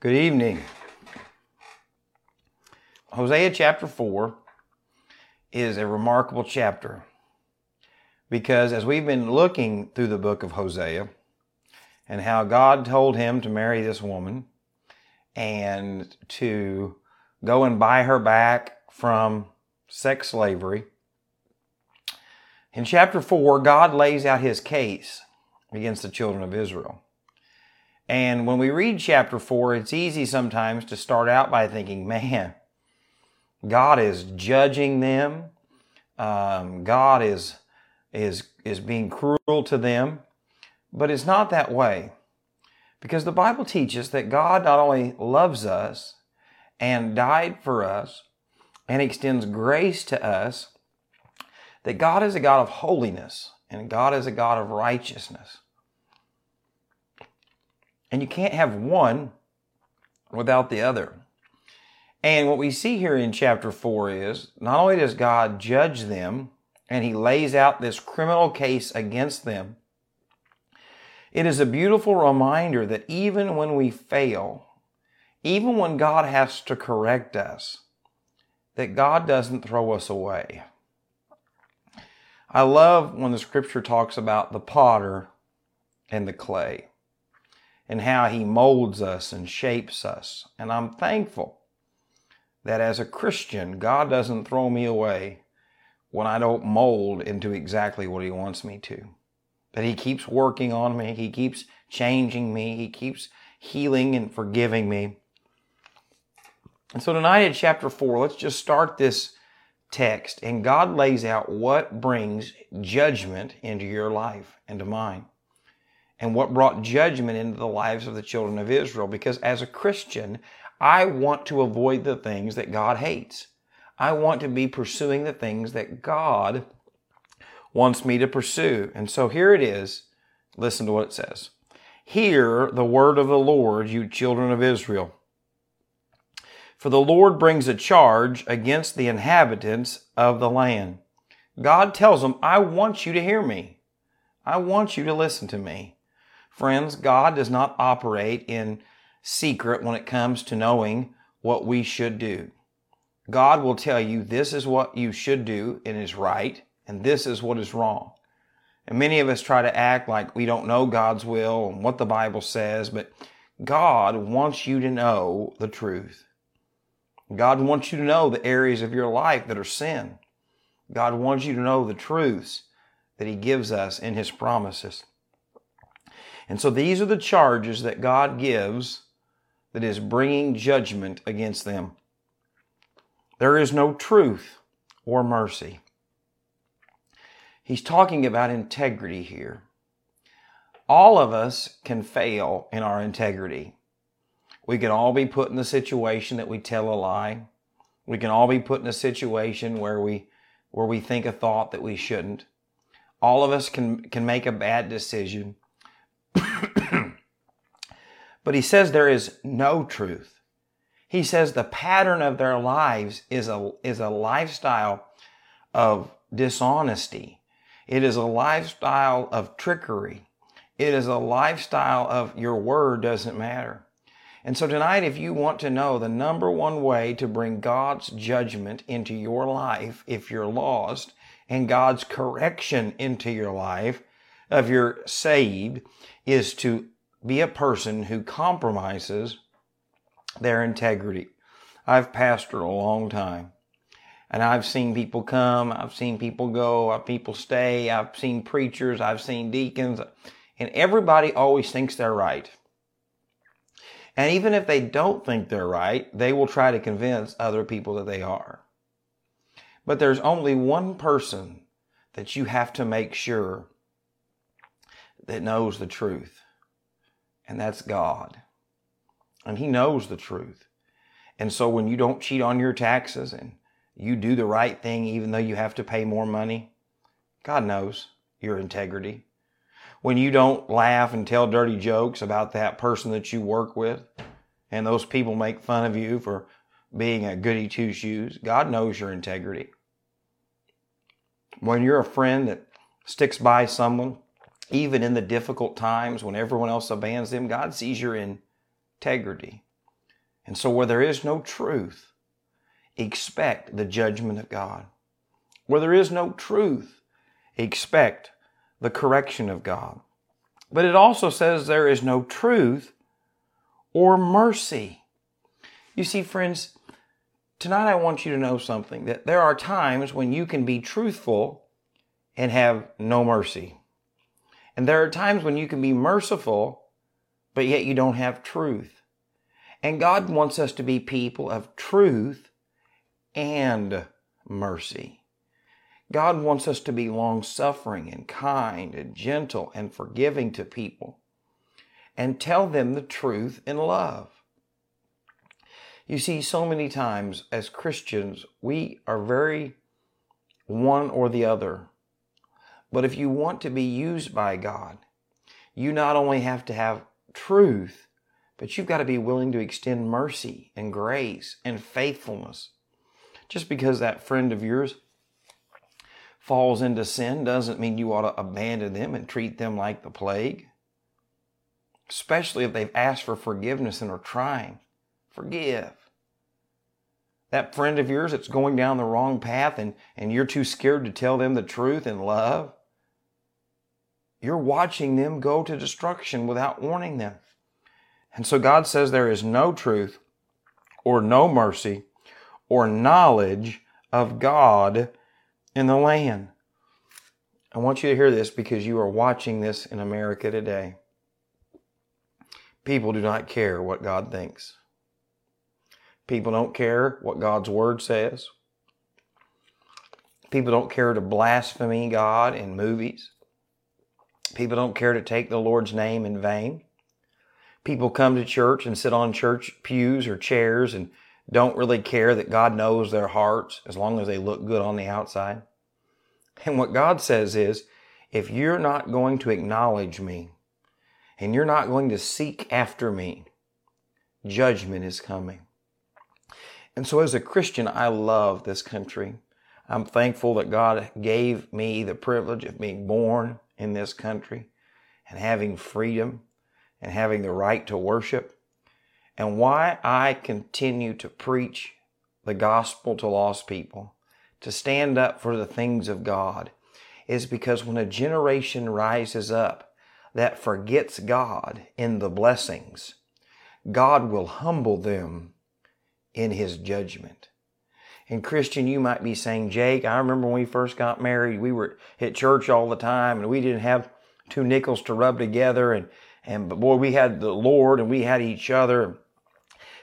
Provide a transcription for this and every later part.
Good evening. Hosea chapter 4 is a remarkable chapter because as we've been looking through the book of Hosea and how God told him to marry this woman and to go and buy her back from sex slavery, in chapter 4, God lays out his case against the children of Israel. And when we read chapter 4, it's easy sometimes to start out by thinking, man, God is judging them. Um, God is, is, is being cruel to them. But it's not that way. Because the Bible teaches that God not only loves us and died for us and extends grace to us, that God is a God of holiness and God is a God of righteousness. And you can't have one without the other. And what we see here in chapter 4 is not only does God judge them and he lays out this criminal case against them, it is a beautiful reminder that even when we fail, even when God has to correct us, that God doesn't throw us away. I love when the scripture talks about the potter and the clay and how he molds us and shapes us. And I'm thankful that as a Christian, God doesn't throw me away when I don't mold into exactly what he wants me to. That he keeps working on me, he keeps changing me, he keeps healing and forgiving me. And so tonight in chapter 4, let's just start this text and God lays out what brings judgment into your life and to mine and what brought judgment into the lives of the children of Israel. Because as a Christian, I want to avoid the things that God hates. I want to be pursuing the things that God wants me to pursue. And so here it is. Listen to what it says. Hear the word of the Lord, you children of Israel. For the Lord brings a charge against the inhabitants of the land. God tells them, I want you to hear me. I want you to listen to me. Friends, God does not operate in secret when it comes to knowing what we should do. God will tell you this is what you should do and is right, and this is what is wrong. And many of us try to act like we don't know God's will and what the Bible says, but God wants you to know the truth. God wants you to know the areas of your life that are sin. God wants you to know the truths that He gives us in His promises. And so these are the charges that God gives that is bringing judgment against them. There is no truth or mercy. He's talking about integrity here. All of us can fail in our integrity. We can all be put in the situation that we tell a lie. We can all be put in a situation where we where we think a thought that we shouldn't. All of us can can make a bad decision. but he says there is no truth. He says the pattern of their lives is a, is a lifestyle of dishonesty. It is a lifestyle of trickery. It is a lifestyle of your word doesn't matter. And so tonight, if you want to know the number one way to bring God's judgment into your life, if you're lost, and God's correction into your life, if you're saved, is to be a person who compromises their integrity. I've pastored a long time. And I've seen people come, I've seen people go, I've people stay, I've seen preachers, I've seen deacons, and everybody always thinks they're right. And even if they don't think they're right, they will try to convince other people that they are. But there's only one person that you have to make sure that knows the truth, and that's God. And He knows the truth. And so when you don't cheat on your taxes and you do the right thing, even though you have to pay more money, God knows your integrity. When you don't laugh and tell dirty jokes about that person that you work with, and those people make fun of you for being a goody two shoes, God knows your integrity. When you're a friend that sticks by someone even in the difficult times when everyone else abandons them, God sees your integrity. And so, where there is no truth, expect the judgment of God. Where there is no truth, expect the correction of God. But it also says there is no truth or mercy. You see, friends, tonight I want you to know something that there are times when you can be truthful and have no mercy. And there are times when you can be merciful, but yet you don't have truth. And God wants us to be people of truth and mercy. God wants us to be long suffering and kind and gentle and forgiving to people and tell them the truth in love. You see, so many times as Christians, we are very one or the other. But if you want to be used by God, you not only have to have truth, but you've got to be willing to extend mercy and grace and faithfulness. Just because that friend of yours falls into sin doesn't mean you ought to abandon them and treat them like the plague. Especially if they've asked for forgiveness and are trying. Forgive. That friend of yours that's going down the wrong path and, and you're too scared to tell them the truth in love, you're watching them go to destruction without warning them. And so God says there is no truth or no mercy or knowledge of God in the land. I want you to hear this because you are watching this in America today. People do not care what God thinks. People don't care what God's word says. People don't care to blaspheme God in movies. People don't care to take the Lord's name in vain. People come to church and sit on church pews or chairs and don't really care that God knows their hearts as long as they look good on the outside. And what God says is, if you're not going to acknowledge me and you're not going to seek after me, judgment is coming. And so as a Christian, I love this country. I'm thankful that God gave me the privilege of being born in this country and having freedom and having the right to worship. And why I continue to preach the gospel to lost people to stand up for the things of God is because when a generation rises up that forgets God in the blessings, God will humble them in His judgment. And Christian, you might be saying, Jake, I remember when we first got married, we were at church all the time and we didn't have two nickels to rub together and, and but boy, we had the Lord and we had each other.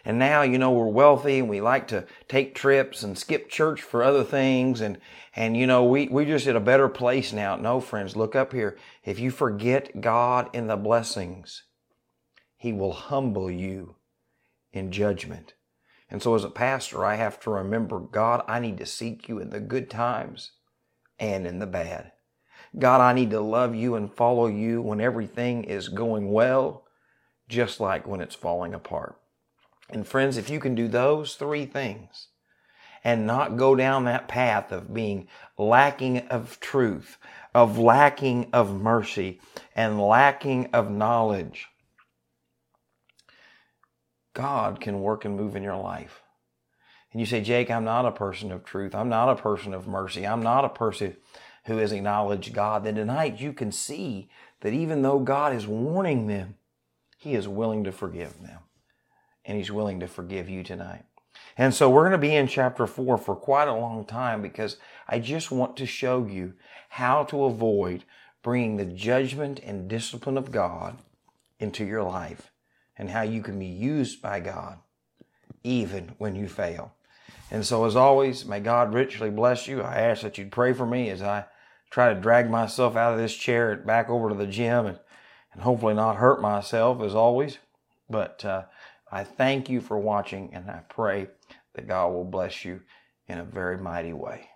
And now, you know, we're wealthy and we like to take trips and skip church for other things. And, and, you know, we, we just at a better place now. No, friends, look up here. If you forget God in the blessings, He will humble you in judgment. And so as a pastor, I have to remember, God, I need to seek you in the good times and in the bad. God, I need to love you and follow you when everything is going well, just like when it's falling apart. And friends, if you can do those three things and not go down that path of being lacking of truth, of lacking of mercy, and lacking of knowledge, God can work and move in your life. And you say, Jake, I'm not a person of truth. I'm not a person of mercy. I'm not a person who has acknowledged God. Then tonight you can see that even though God is warning them, He is willing to forgive them and He's willing to forgive you tonight. And so we're going to be in chapter four for quite a long time because I just want to show you how to avoid bringing the judgment and discipline of God into your life and how you can be used by God even when you fail. And so, as always, may God richly bless you. I ask that you'd pray for me as I try to drag myself out of this chair and back over to the gym and, and hopefully not hurt myself as always. But uh, I thank you for watching and I pray that God will bless you in a very mighty way.